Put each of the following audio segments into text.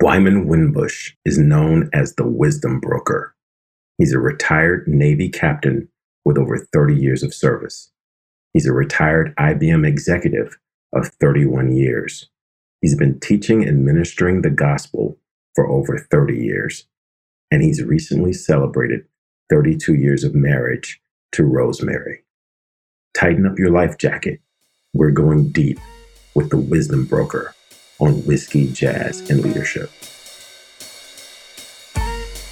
Wyman Winbush is known as the wisdom broker. He's a retired Navy captain with over 30 years of service. He's a retired IBM executive of 31 years. He's been teaching and ministering the gospel for over 30 years. And he's recently celebrated 32 years of marriage to Rosemary. Tighten up your life jacket. We're going deep with the wisdom broker on whiskey, jazz, and leadership.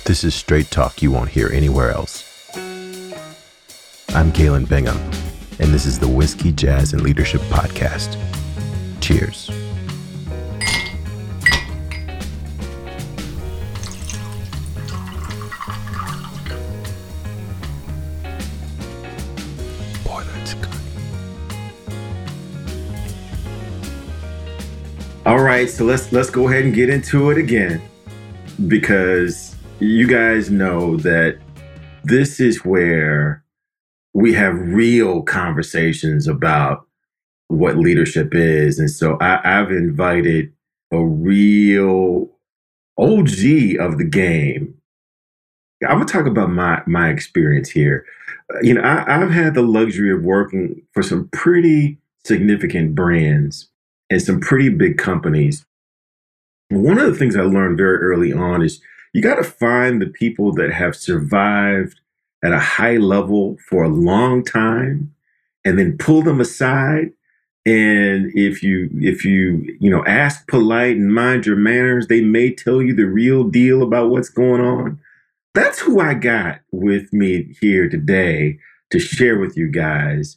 This is straight talk you won't hear anywhere else. I'm Galen Bingham, and this is the Whiskey, Jazz, and Leadership Podcast. Cheers. Right, so let's let's go ahead and get into it again because you guys know that this is where we have real conversations about what leadership is. And so I, I've invited a real OG of the game. I'm gonna talk about my my experience here. Uh, You know, I, I've had the luxury of working for some pretty significant brands and some pretty big companies. One of the things I learned very early on is you got to find the people that have survived at a high level for a long time and then pull them aside. And if you if you you know ask polite and mind your manners they may tell you the real deal about what's going on. That's who i got with me here today to share with you guys.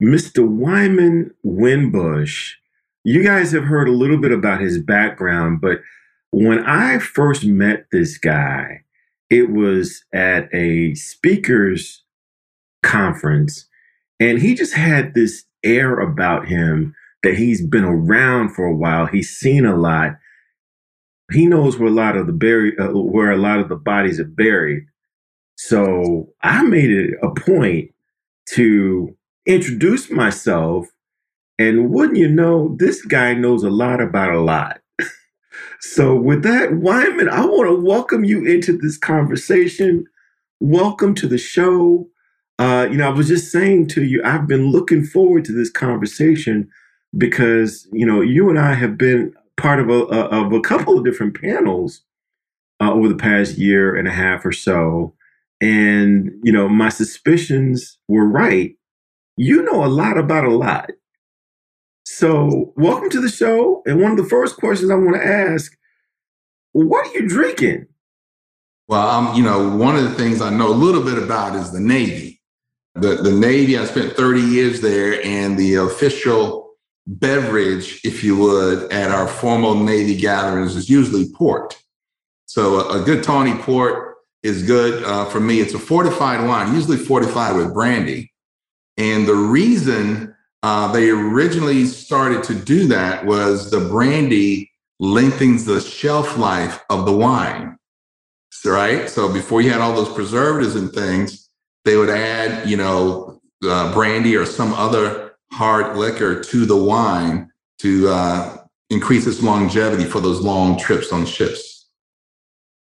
Mr wyman winbush you guys have heard a little bit about his background but when i first met this guy it was at a speakers conference and he just had this air about him that he's been around for a while. He's seen a lot. He knows where a lot of the buried uh, where a lot of the bodies are buried. So i made it a point to introduce myself and wouldn't you know this guy knows a lot about a lot so with that wyman i want to welcome you into this conversation welcome to the show uh, you know, I was just saying to you, I've been looking forward to this conversation because you know you and I have been part of a, of a couple of different panels uh, over the past year and a half or so, and you know my suspicions were right. You know a lot about a lot. So welcome to the show. And one of the first questions I want to ask: What are you drinking? Well, I'm, you know, one of the things I know a little bit about is the Navy. The, the Navy, I spent 30 years there, and the official beverage, if you would, at our formal Navy gatherings is usually port. So a, a good tawny port is good uh, for me. It's a fortified wine, usually fortified with brandy. And the reason uh, they originally started to do that was the brandy lengthens the shelf life of the wine, right? So before you had all those preservatives and things, they would add, you know, uh, brandy or some other hard liquor to the wine to uh, increase its longevity for those long trips on ships.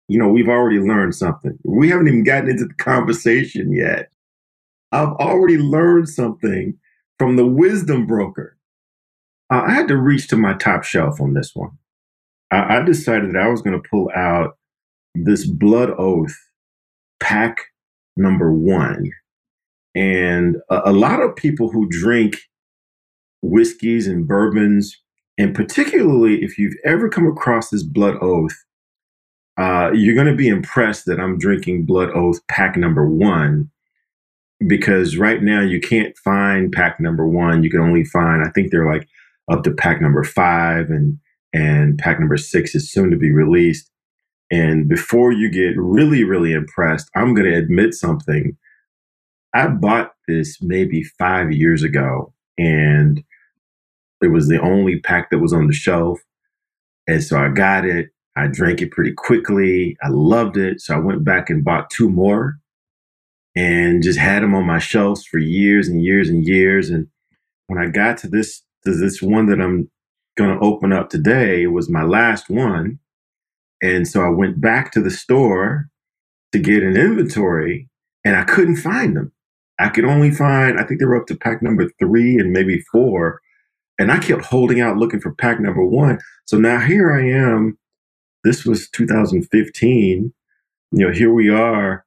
You know, we've already learned something. We haven't even gotten into the conversation yet. I've already learned something from the wisdom broker. Uh, I had to reach to my top shelf on this one. I, I decided that I was going to pull out this blood oath pack number one. And a, a lot of people who drink whiskeys and bourbons, and particularly if you've ever come across this blood oath, uh, you're going to be impressed that I'm drinking blood oath pack number one because right now you can't find pack number one. You can only find, I think they're like up to pack number five, and and pack number six is soon to be released. And before you get really, really impressed, I'm going to admit something. I bought this maybe five years ago, and it was the only pack that was on the shelf. And so I got it. I drank it pretty quickly. I loved it. So I went back and bought two more and just had them on my shelves for years and years and years. And when I got to this, to this one that I'm going to open up today, was my last one. And so I went back to the store to get an inventory and I couldn't find them. I could only find, I think they were up to pack number three and maybe four. And I kept holding out looking for pack number one. So now here I am. This was 2015. You know, here we are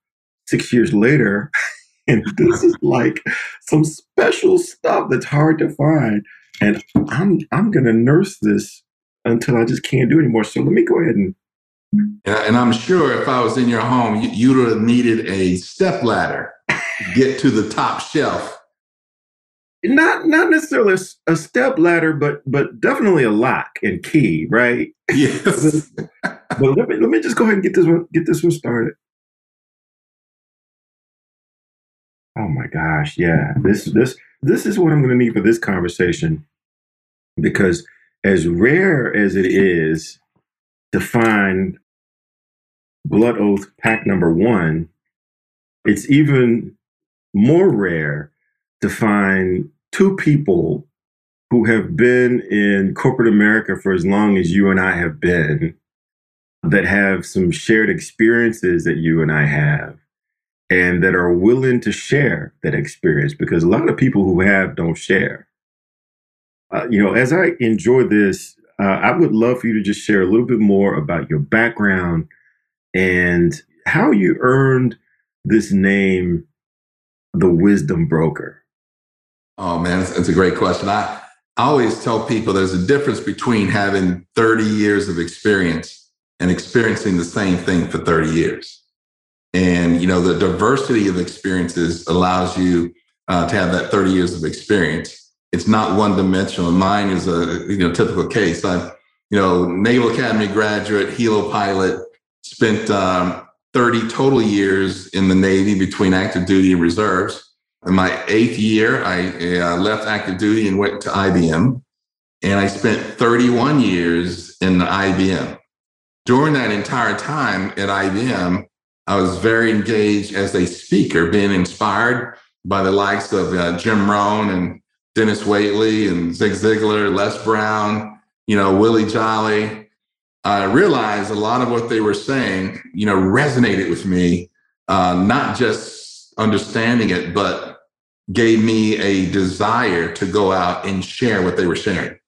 six years later. And this is like some special stuff that's hard to find. And I'm I'm gonna nurse this until I just can't do anymore. So let me go ahead and yeah, and I'm sure if I was in your home, you, would have needed a step ladder to get to the top shelf. Not not necessarily a, a step ladder, but but definitely a lock and key, right? Yes. but let me let me just go ahead and get this one get this one started. Oh my gosh, yeah. This this this is what I'm going to need for this conversation because as rare as it is to find blood oath pack number 1, it's even more rare to find two people who have been in corporate America for as long as you and I have been that have some shared experiences that you and I have and that are willing to share that experience because a lot of people who have don't share. Uh, you know, as I enjoy this, uh, I would love for you to just share a little bit more about your background and how you earned this name, the Wisdom Broker. Oh man, that's a great question. I, I always tell people there's a difference between having 30 years of experience and experiencing the same thing for 30 years. And you know, the diversity of experiences allows you uh, to have that 30 years of experience. It's not one dimensional. Mine is a you know typical case. I'm you know Naval Academy graduate, helo pilot, spent um, 30 total years in the Navy between active duty and reserves. In my eighth year, I uh, left active duty and went to IBM. And I spent 31 years in the IBM. During that entire time at IBM, I was very engaged as a speaker, being inspired by the likes of uh, Jim Rohn and Dennis Waitley and Zig Ziglar, Les Brown, you know, Willie Jolly. I realized a lot of what they were saying, you know, resonated with me, uh, not just understanding it, but gave me a desire to go out and share what they were sharing.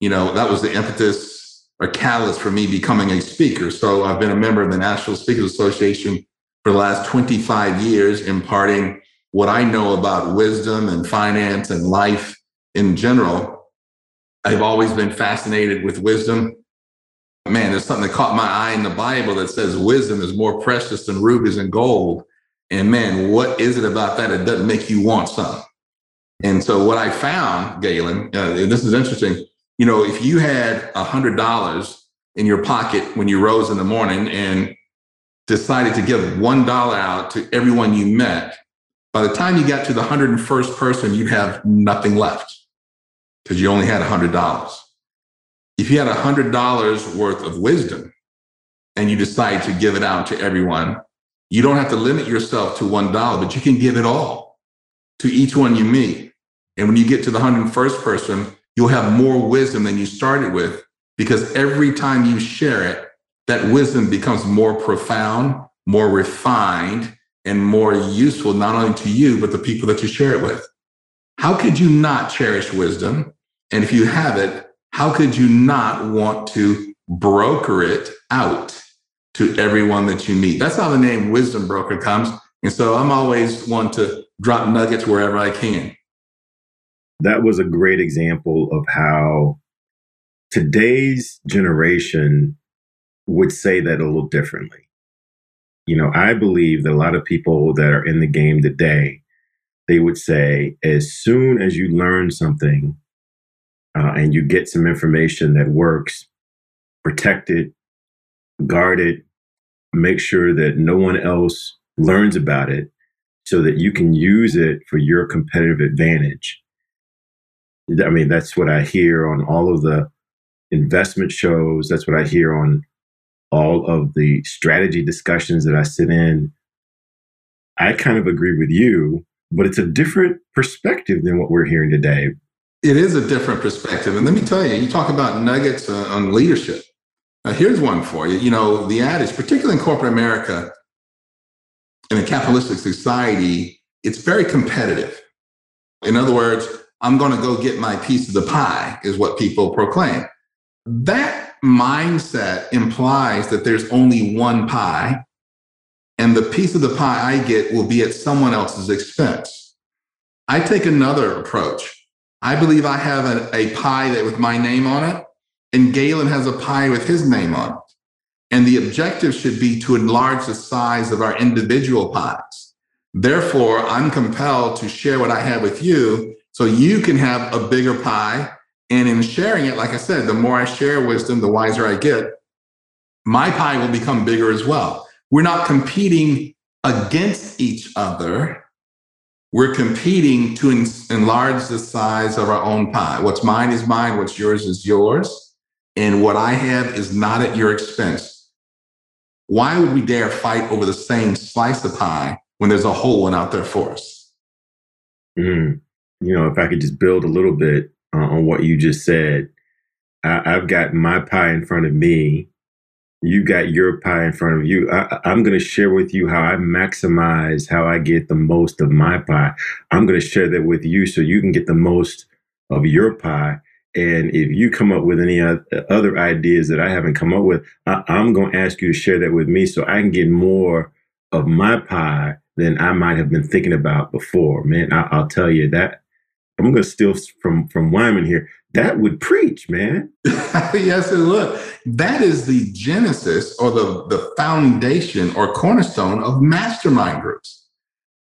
You know, that was the impetus a catalyst for me becoming a speaker. So I've been a member of the National Speakers Association for the last 25 years, imparting what I know about wisdom and finance and life in general. I've always been fascinated with wisdom. Man, there's something that caught my eye in the Bible that says wisdom is more precious than rubies and gold. And man, what is it about that that doesn't make you want some? And so what I found, Galen, uh, this is interesting you know, if you had a hundred dollars in your pocket when you rose in the morning and decided to give one dollar out to everyone you met, by the time you got to the 101st person, you'd have nothing left because you only had a hundred dollars. If you had a hundred dollars worth of wisdom and you decide to give it out to everyone, you don't have to limit yourself to one dollar, but you can give it all to each one you meet. And when you get to the 101st person, you'll have more wisdom than you started with because every time you share it, that wisdom becomes more profound, more refined, and more useful, not only to you, but the people that you share it with. How could you not cherish wisdom? And if you have it, how could you not want to broker it out to everyone that you meet? That's how the name Wisdom Broker comes. And so I'm always one to drop nuggets wherever I can that was a great example of how today's generation would say that a little differently. You know, I believe that a lot of people that are in the game today, they would say, as soon as you learn something uh, and you get some information that works, protect it, guard it, make sure that no one else learns about it so that you can use it for your competitive advantage. I mean, that's what I hear on all of the investment shows. That's what I hear on all of the strategy discussions that I sit in. I kind of agree with you, but it's a different perspective than what we're hearing today. It is a different perspective. And let me tell you, you talk about nuggets uh, on leadership. Now, here's one for you. You know, the adage, particularly in corporate America, in a capitalistic society, it's very competitive. In other words, I'm going to go get my piece of the pie, is what people proclaim. That mindset implies that there's only one pie, and the piece of the pie I get will be at someone else's expense. I take another approach. I believe I have a, a pie that with my name on it, and Galen has a pie with his name on it. And the objective should be to enlarge the size of our individual pies. Therefore, I'm compelled to share what I have with you so you can have a bigger pie. And in sharing it, like I said, the more I share wisdom, the wiser I get. My pie will become bigger as well. We're not competing against each other. We're competing to enlarge the size of our own pie. What's mine is mine, what's yours is yours. And what I have is not at your expense why would we dare fight over the same slice of pie when there's a whole one out there for us? Mm. You know, if I could just build a little bit uh, on what you just said, I, have got my pie in front of me. You got your pie in front of you. I, I'm going to share with you how I maximize how I get the most of my pie. I'm going to share that with you so you can get the most of your pie. And if you come up with any other ideas that I haven't come up with, I, am going to ask you to share that with me so I can get more of my pie than I might have been thinking about before. Man, I, will tell you that I'm going to steal from from Wyman here. That would preach, man. yes, and look, that is the genesis or the the foundation or cornerstone of mastermind groups.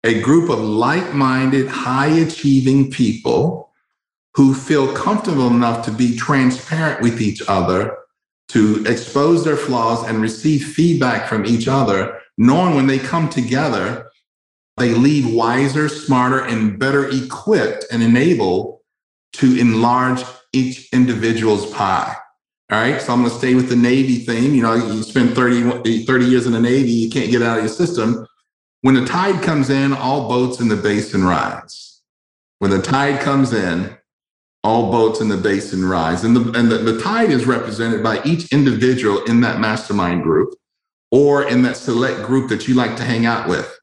A group of like-minded, high-achieving people who feel comfortable enough to be transparent with each other, to expose their flaws and receive feedback from each other, knowing when they come together, they leave wiser, smarter, and better equipped and enabled to enlarge each individual's pie. All right. So I'm going to stay with the Navy theme. You know, you spend 30, 30 years in the Navy, you can't get out of your system. When the tide comes in, all boats in the basin rise. When the tide comes in, all boats in the basin rise. And, the, and the, the tide is represented by each individual in that mastermind group or in that select group that you like to hang out with.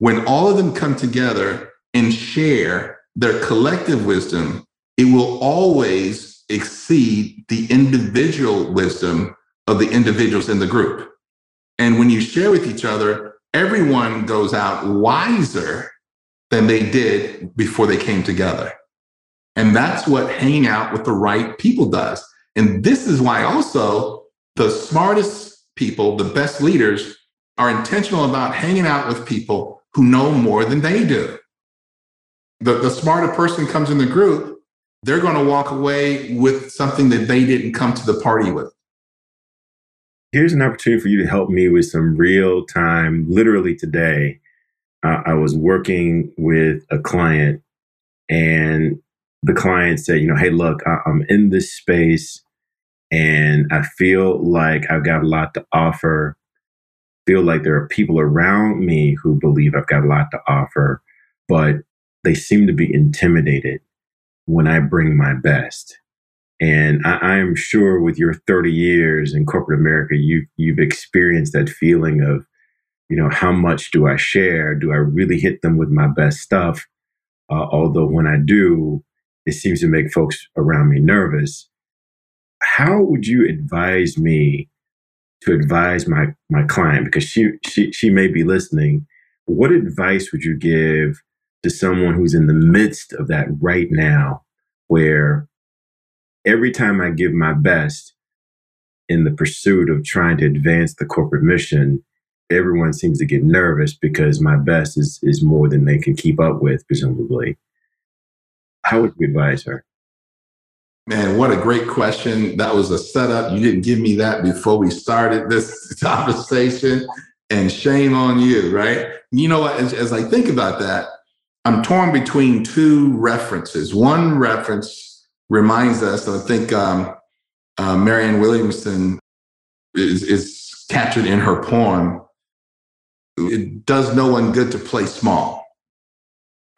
When all of them come together and share their collective wisdom, it will always exceed the individual wisdom of the individuals in the group. And when you share with each other, everyone goes out wiser than they did before they came together. And that's what hanging out with the right people does. And this is why also the smartest people, the best leaders, are intentional about hanging out with people who know more than they do. The, the smarter person comes in the group, they're going to walk away with something that they didn't come to the party with. Here's an opportunity for you to help me with some real time. Literally today, uh, I was working with a client and the client said, you know, hey, look, I, I'm in this space and I feel like I've got a lot to offer. Feel like there are people around me who believe I've got a lot to offer, but they seem to be intimidated when I bring my best. And I, am sure with your 30 years in corporate America, you you've experienced that feeling of, you know, how much do I share? Do I really hit them with my best stuff? Uh, although when I do, it seems to make folks around me nervous. How would you advise me to advise my my client because she she she may be listening? What advice would you give to someone who's in the midst of that right now where every time I give my best in the pursuit of trying to advance the corporate mission, everyone seems to get nervous because my best is is more than they can keep up with, presumably. How would you advise her? Man, what a great question. That was a setup. You didn't give me that before we started this conversation. and shame on you, right? You know what? As, as I think about that, I'm torn between two references. One reference reminds us, I think um, uh, Marianne Williamson is, is captured in her poem. It does no one good to play small,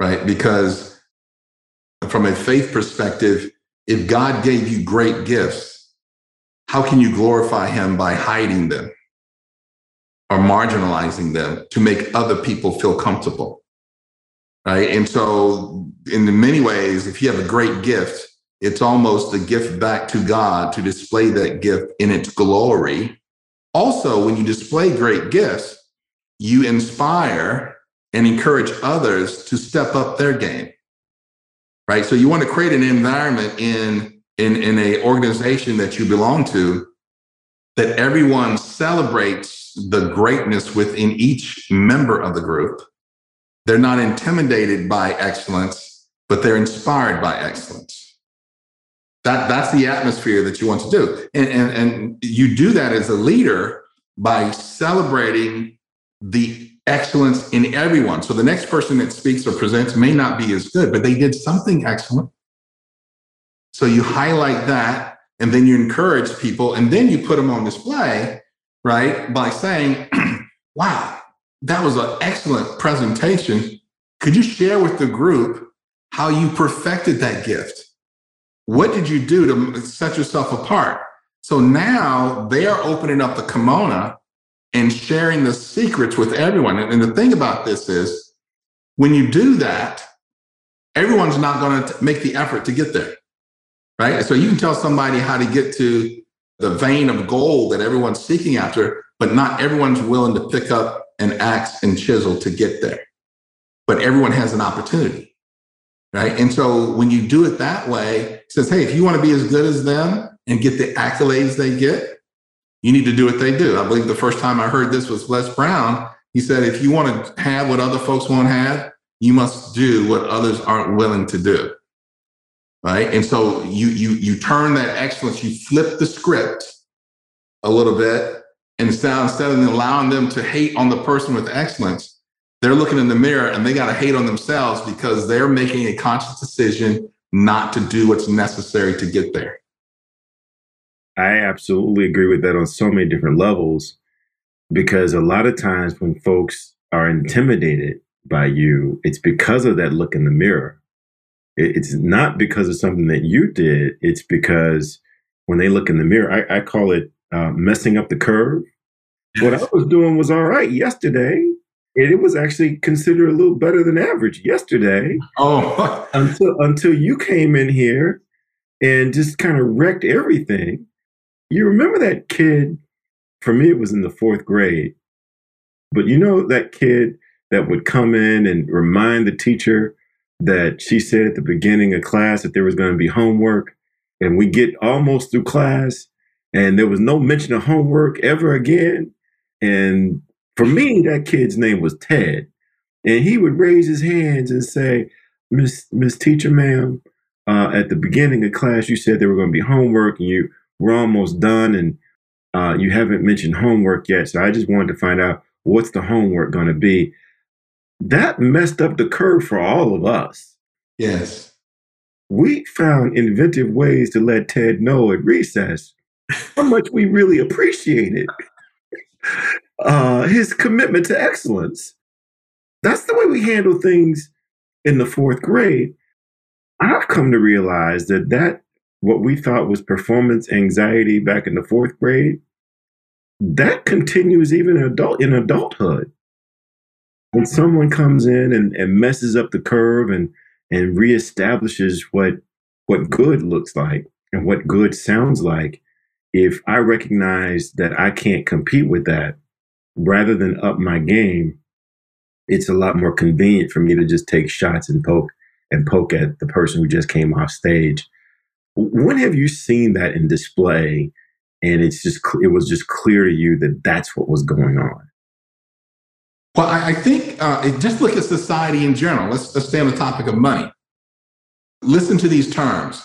right? Because from a faith perspective, if God gave you great gifts, how can you glorify him by hiding them or marginalizing them to make other people feel comfortable? Right. And so, in many ways, if you have a great gift, it's almost a gift back to God to display that gift in its glory. Also, when you display great gifts, you inspire and encourage others to step up their game right? So you want to create an environment in in in a organization that you belong to that everyone celebrates the greatness within each member of the group. They're not intimidated by excellence, but they're inspired by excellence. That, that's the atmosphere that you want to do. And, and, and you do that as a leader by celebrating the excellence in everyone. So the next person that speaks or presents may not be as good, but they did something excellent. So you highlight that and then you encourage people and then you put them on display, right? By saying, wow, that was an excellent presentation. Could you share with the group how you perfected that gift? What did you do to set yourself apart? So now they are opening up the kimono and sharing the secrets with everyone. And, and the thing about this is, when you do that, everyone's not going to make the effort to get there, right? So you can tell somebody how to get to the vein of gold that everyone's seeking after, but not everyone's willing to pick up an axe and chisel to get there. But everyone has an opportunity, right? And so when you do it that way, it says, hey, if you want to be as good as them and get the accolades they get, you need to do what they do. I believe the first time I heard this was Les Brown. He said, if you want to have what other folks won't have, you must do what others aren't willing to do. Right. And so you you you turn that excellence, you flip the script a little bit, and instead, instead of allowing them to hate on the person with excellence, they're looking in the mirror and they got to hate on themselves because they're making a conscious decision not to do what's necessary to get there. I absolutely agree with that on so many different levels because a lot of times when folks are intimidated by you, it's because of that look in the mirror. It's not because of something that you did. It's because when they look in the mirror, I, I call it uh, messing up the curve. What I was doing was all right yesterday. And it was actually considered a little better than average yesterday. Oh, until until you came in here and just kind of wrecked everything. You remember that kid? For me, it was in the fourth grade. But you know that kid that would come in and remind the teacher that she said at the beginning of class that there was going to be homework, and we get almost through class, and there was no mention of homework ever again. And for me, that kid's name was Ted, and he would raise his hands and say, "Miss Miss Teacher, ma'am, uh, at the beginning of class, you said there were going to be homework, and you we're almost done and uh, you haven't mentioned homework yet. So I just wanted to find out what's the homework going to be. That messed up the curve for all of us. Yes. We found inventive ways to let Ted know at recess how much we really appreciated uh, his commitment to excellence. That's the way we handle things in the fourth grade. I've come to realize that that what we thought was performance anxiety back in the fourth grade, that continues even in adult in adulthood. When someone comes in and, and messes up the curve and and reestablishes what what good looks like and what good sounds like, if I recognize that I can't compete with that, rather than up my game, it's a lot more convenient for me to just take shots and poke and poke at the person who just came off stage when have you seen that in display and it's just it was just clear to you that that's what was going on? Well, I, I think uh, just look at society in general. Let's, let's stay on the topic of money. Listen to these terms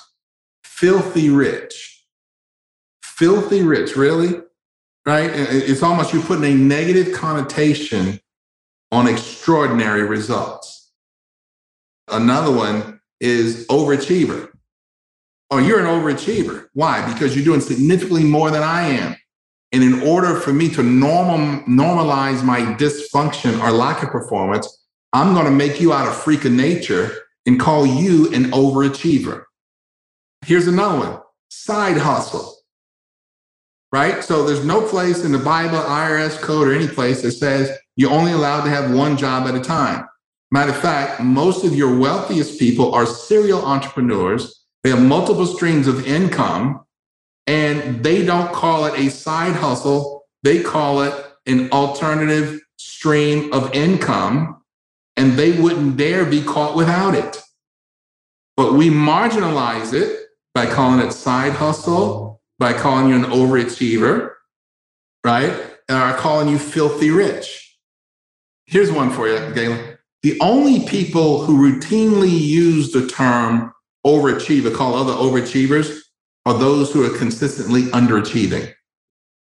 filthy rich. Filthy rich, really? right? It's almost you're putting a negative connotation on extraordinary results. Another one is overachiever. Oh, you're an overachiever. Why? Because you're doing significantly more than I am. And in order for me to normal, normalize my dysfunction or lack of performance, I'm going to make you out a freak of nature and call you an overachiever. Here's another one side hustle. Right? So there's no place in the Bible, IRS code, or any place that says you're only allowed to have one job at a time. Matter of fact, most of your wealthiest people are serial entrepreneurs. They have multiple streams of income and they don't call it a side hustle. They call it an alternative stream of income and they wouldn't dare be caught without it. But we marginalize it by calling it side hustle, by calling you an overachiever, right? Or calling you filthy rich. Here's one for you, Galen. The only people who routinely use the term overachiever, call other overachievers, are those who are consistently underachieving.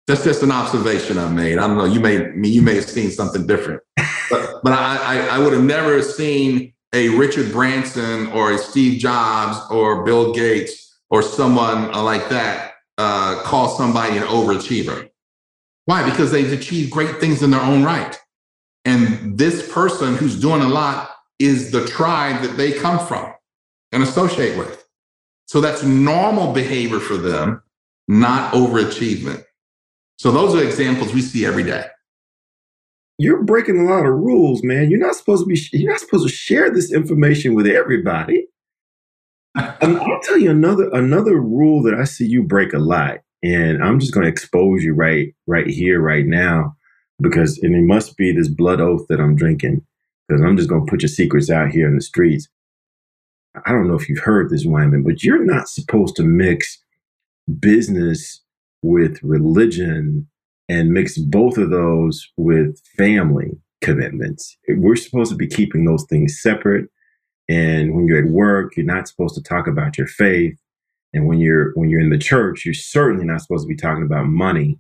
That's just an observation I made. I don't know. You may you may have seen something different, but but I, I, I would have never seen a Richard Branson or a Steve Jobs or Bill Gates or someone like that uh, call somebody an overachiever. Why? Because they've achieved great things in their own right. And this person who's doing a lot is the tribe that they come from and associate with. So that's normal behavior for them, not overachievement. So those are examples we see every day. You're breaking a lot of rules, man. You're not supposed to be. You're not supposed to share this information with everybody. and um, I'll tell you another another rule that I see you break a lot, and I'm just going to expose you right right here, right now, because and it must be this blood oath that I'm drinking, because I'm just going to put your secrets out here in the streets. I don't know if you've heard this, Wyman, but you're not supposed to mix business with religion and mix both of those with family commitments. We're supposed to be keeping those things separate and when you're at work, you're not supposed to talk about your faith. And when you're when you're in the church, you're certainly not supposed to be talking about money.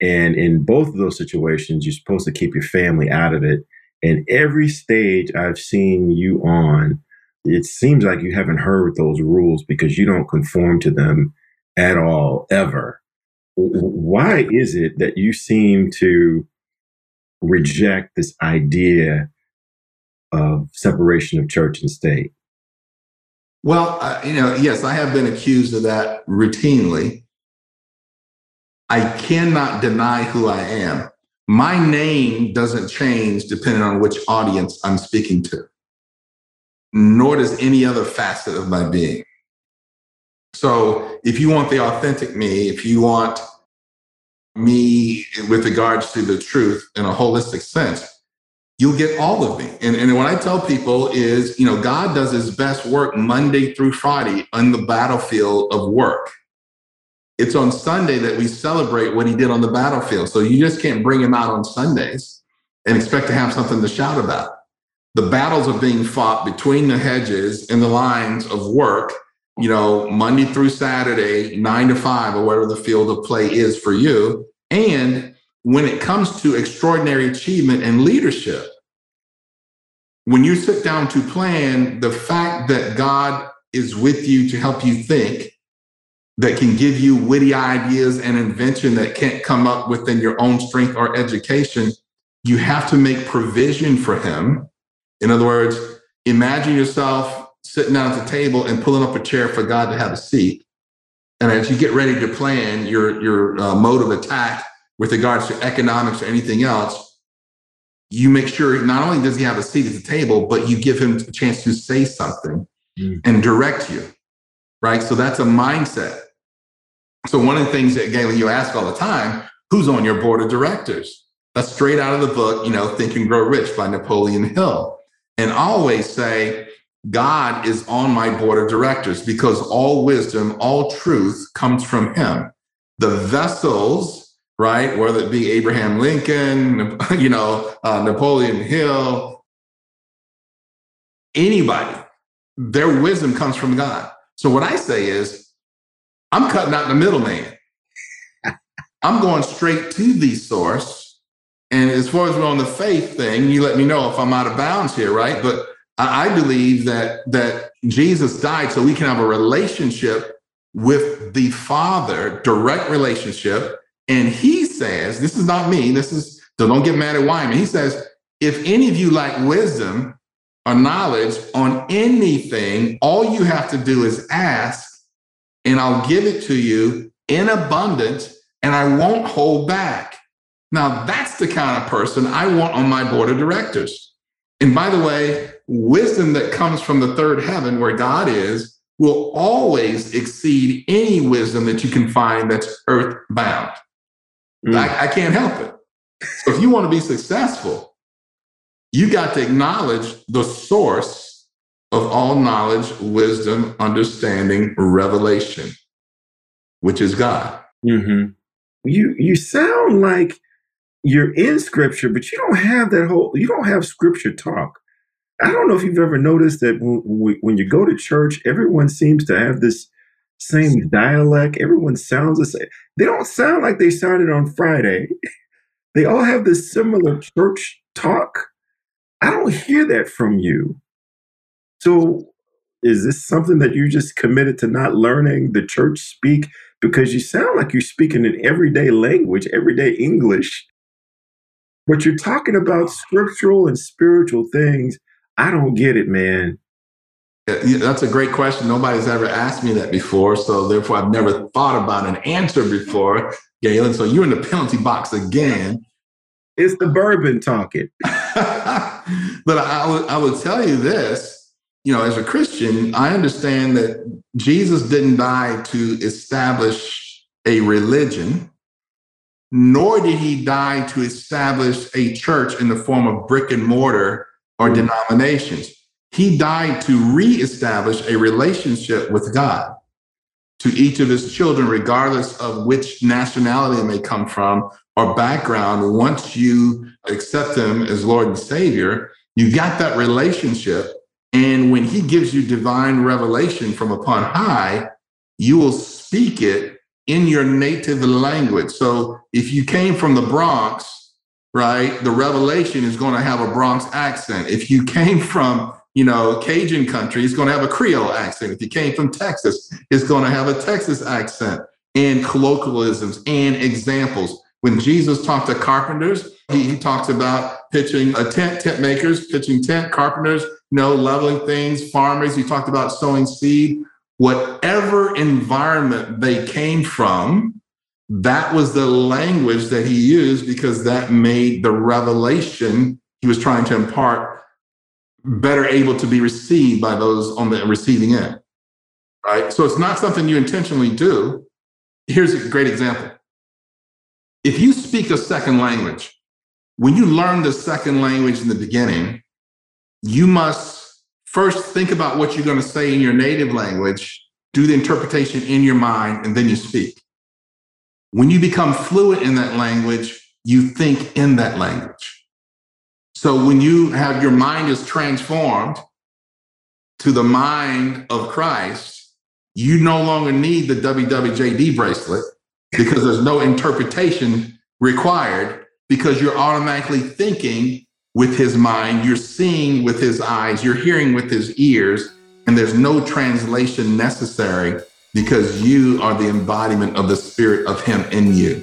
And in both of those situations, you're supposed to keep your family out of it. And every stage I've seen you on, it seems like you haven't heard those rules because you don't conform to them at all, ever. Why is it that you seem to reject this idea of separation of church and state? Well, uh, you know, yes, I have been accused of that routinely. I cannot deny who I am. My name doesn't change depending on which audience I'm speaking to, nor does any other facet of my being. So, if you want the authentic me, if you want me with regards to the truth in a holistic sense, you'll get all of me. And, and what I tell people is, you know, God does his best work Monday through Friday on the battlefield of work. It's on Sunday that we celebrate what he did on the battlefield. So you just can't bring him out on Sundays and expect to have something to shout about. The battles are being fought between the hedges and the lines of work, you know, Monday through Saturday, nine to five, or whatever the field of play is for you. And when it comes to extraordinary achievement and leadership, when you sit down to plan, the fact that God is with you to help you think, that can give you witty ideas and invention that can't come up within your own strength or education, you have to make provision for Him. In other words, imagine yourself sitting down at the table and pulling up a chair for God to have a seat. And as you get ready to plan your, your uh, mode of attack, with regards to economics or anything else, you make sure not only does he have a seat at the table, but you give him a chance to say something mm. and direct you, right? So that's a mindset. So one of the things that Galen, you ask all the time, who's on your board of directors? That's straight out of the book, you know, Think and Grow Rich by Napoleon Hill. And always say, God is on my board of directors because all wisdom, all truth comes from him. The vessels right? Whether it be Abraham Lincoln, you know, uh, Napoleon Hill, anybody, their wisdom comes from God. So what I say is, I'm cutting out the middleman. I'm going straight to the source. And as far as we're on the faith thing, you let me know if I'm out of bounds here, right? But I believe that that Jesus died so we can have a relationship with the Father, direct relationship. And he says, this is not me, this is so don't get mad at Wyman. He says, if any of you lack wisdom or knowledge on anything, all you have to do is ask, and I'll give it to you in abundance, and I won't hold back. Now, that's the kind of person I want on my board of directors. And by the way, wisdom that comes from the third heaven, where God is, will always exceed any wisdom that you can find that's earthbound. Mm. I, I can't help it. So if you want to be successful, you got to acknowledge the source of all knowledge, wisdom, understanding, revelation, which is God. Mm-hmm. You you sound like you're in scripture, but you don't have that whole. You don't have scripture talk. I don't know if you've ever noticed that when, when you go to church, everyone seems to have this same dialect. Everyone sounds the same. They don't sound like they sounded on Friday. They all have this similar church talk. I don't hear that from you. So, is this something that you're just committed to not learning the church speak? Because you sound like you're speaking in everyday language, everyday English, but you're talking about scriptural and spiritual things. I don't get it, man. That's a great question. Nobody's ever asked me that before. So, therefore, I've never thought about an answer before, Galen. So, you're in the penalty box again. It's the bourbon talking. but I would, I would tell you this you know, as a Christian, I understand that Jesus didn't die to establish a religion, nor did he die to establish a church in the form of brick and mortar or hmm. denominations. He died to reestablish a relationship with God to each of his children, regardless of which nationality they may come from or background. Once you accept him as Lord and Savior, you got that relationship. And when he gives you divine revelation from upon high, you will speak it in your native language. So if you came from the Bronx, right, the revelation is going to have a Bronx accent. If you came from you know, Cajun country, it's going to have a Creole accent. If you came from Texas, it's going to have a Texas accent and colloquialisms and examples. When Jesus talked to carpenters, he, he talks about pitching a tent, tent makers, pitching tent, carpenters, you know, leveling things, farmers. He talked about sowing seed. Whatever environment they came from, that was the language that he used because that made the revelation he was trying to impart better able to be received by those on the receiving end. Right. So it's not something you intentionally do. Here's a great example. If you speak a second language, when you learn the second language in the beginning, you must first think about what you're going to say in your native language, do the interpretation in your mind, and then you speak. When you become fluent in that language, you think in that language. So when you have your mind is transformed to the mind of Christ, you no longer need the WWJD bracelet because there's no interpretation required because you're automatically thinking with his mind, you're seeing with his eyes, you're hearing with his ears, and there's no translation necessary because you are the embodiment of the spirit of him in you.